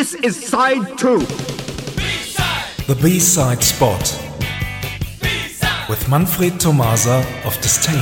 This is side two. B-side. The B-side spot. B-side. With Manfred Tomasa of Disdain.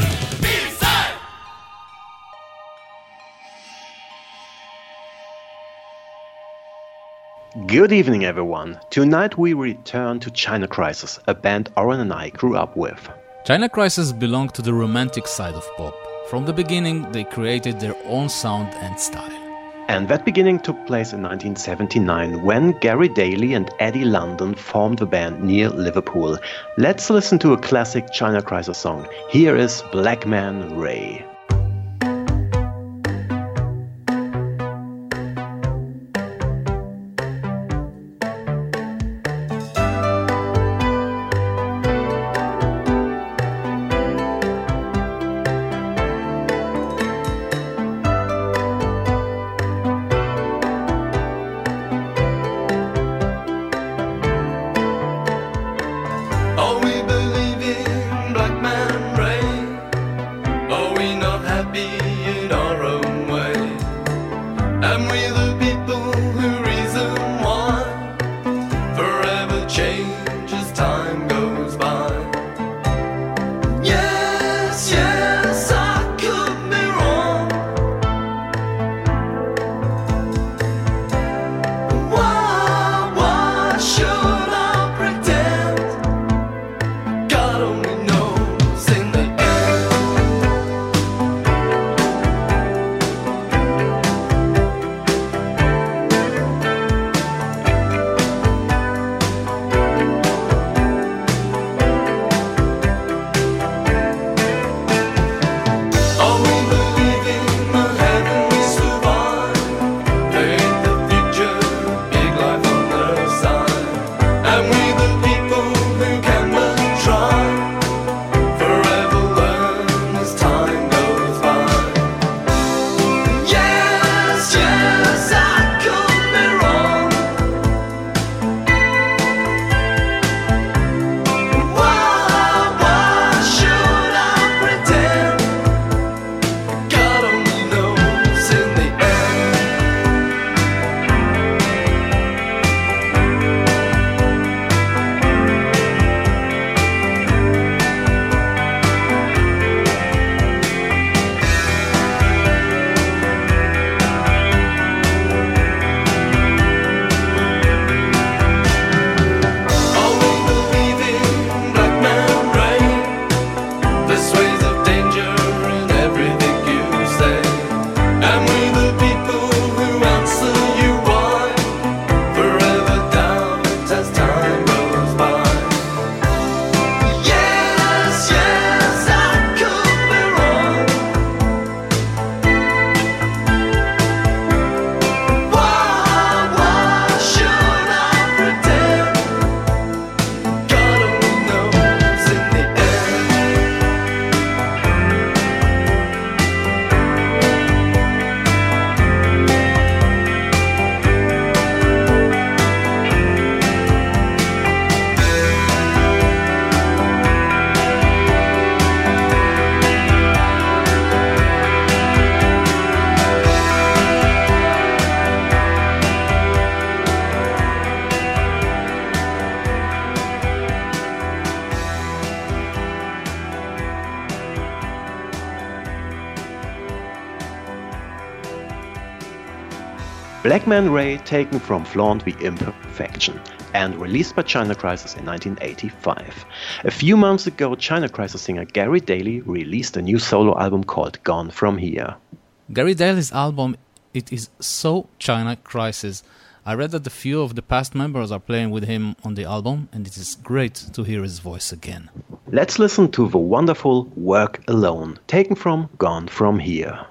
Good evening, everyone. Tonight we return to China Crisis, a band Oren and I grew up with. China Crisis belonged to the romantic side of pop. From the beginning, they created their own sound and style. And that beginning took place in 1979 when Gary Daly and Eddie Lundon formed the band near Liverpool. Let's listen to a classic China Crisis song. Here is Black Man Ray. that we Black Man Ray taken from Flaunt the Imperfection and released by China Crisis in 1985. A few months ago, China Crisis singer Gary Daly released a new solo album called Gone From Here. Gary Daly's album it is so China Crisis. I read that a few of the past members are playing with him on the album, and it is great to hear his voice again. Let's listen to the wonderful Work Alone, taken from Gone From Here.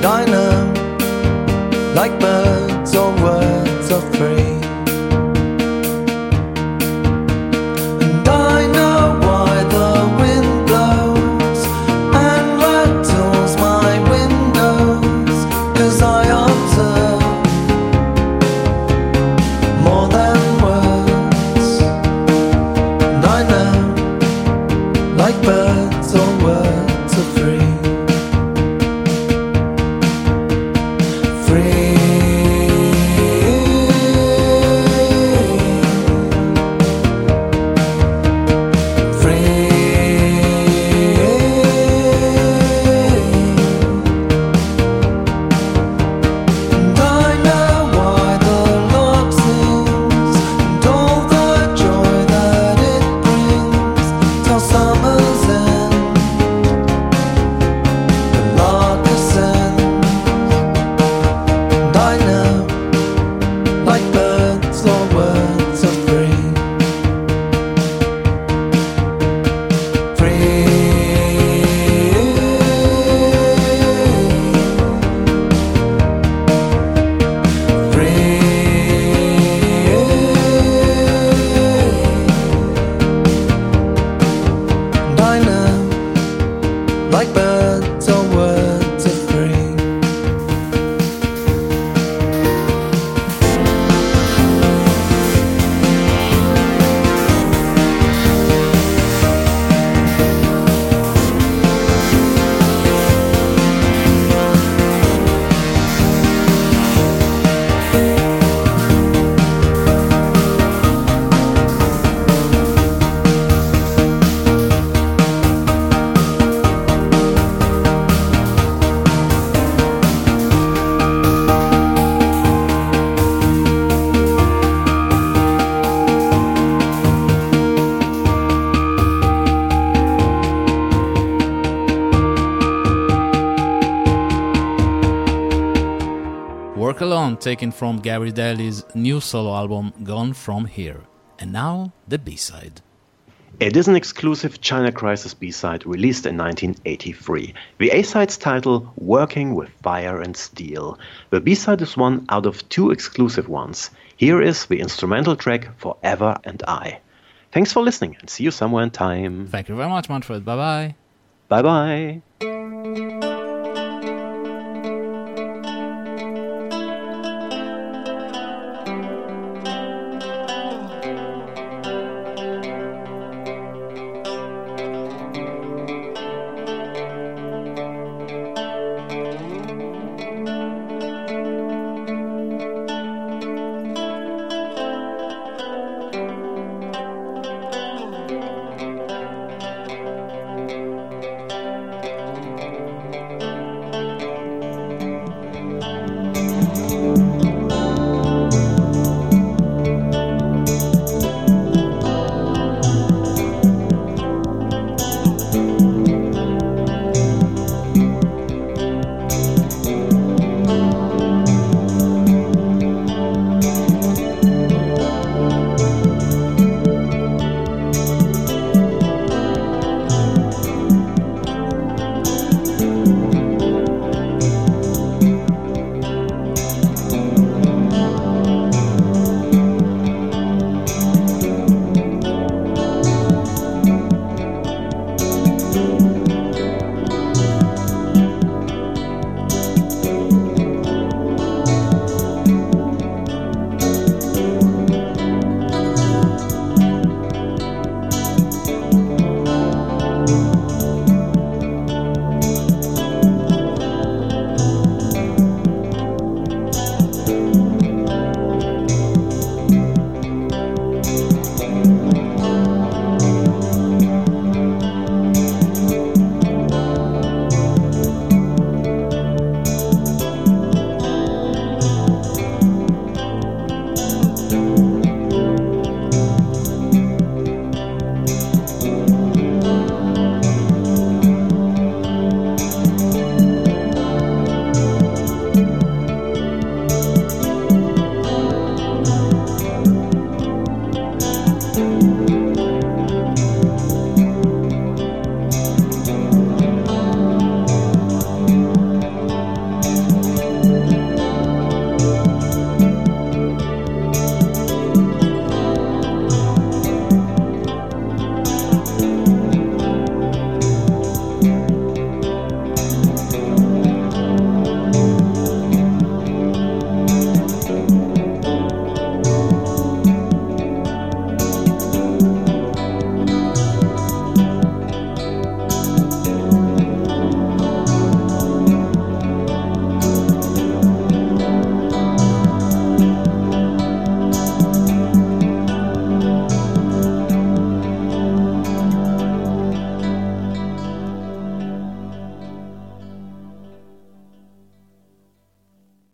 diner like birds or words of praise. Taken from Gary Daly's new solo album Gone From Here. And now, the B side. It is an exclusive China Crisis B side released in 1983. The A side's title, Working with Fire and Steel. The B side is one out of two exclusive ones. Here is the instrumental track Forever and I. Thanks for listening and see you somewhere in time. Thank you very much, Manfred. Bye bye. Bye bye.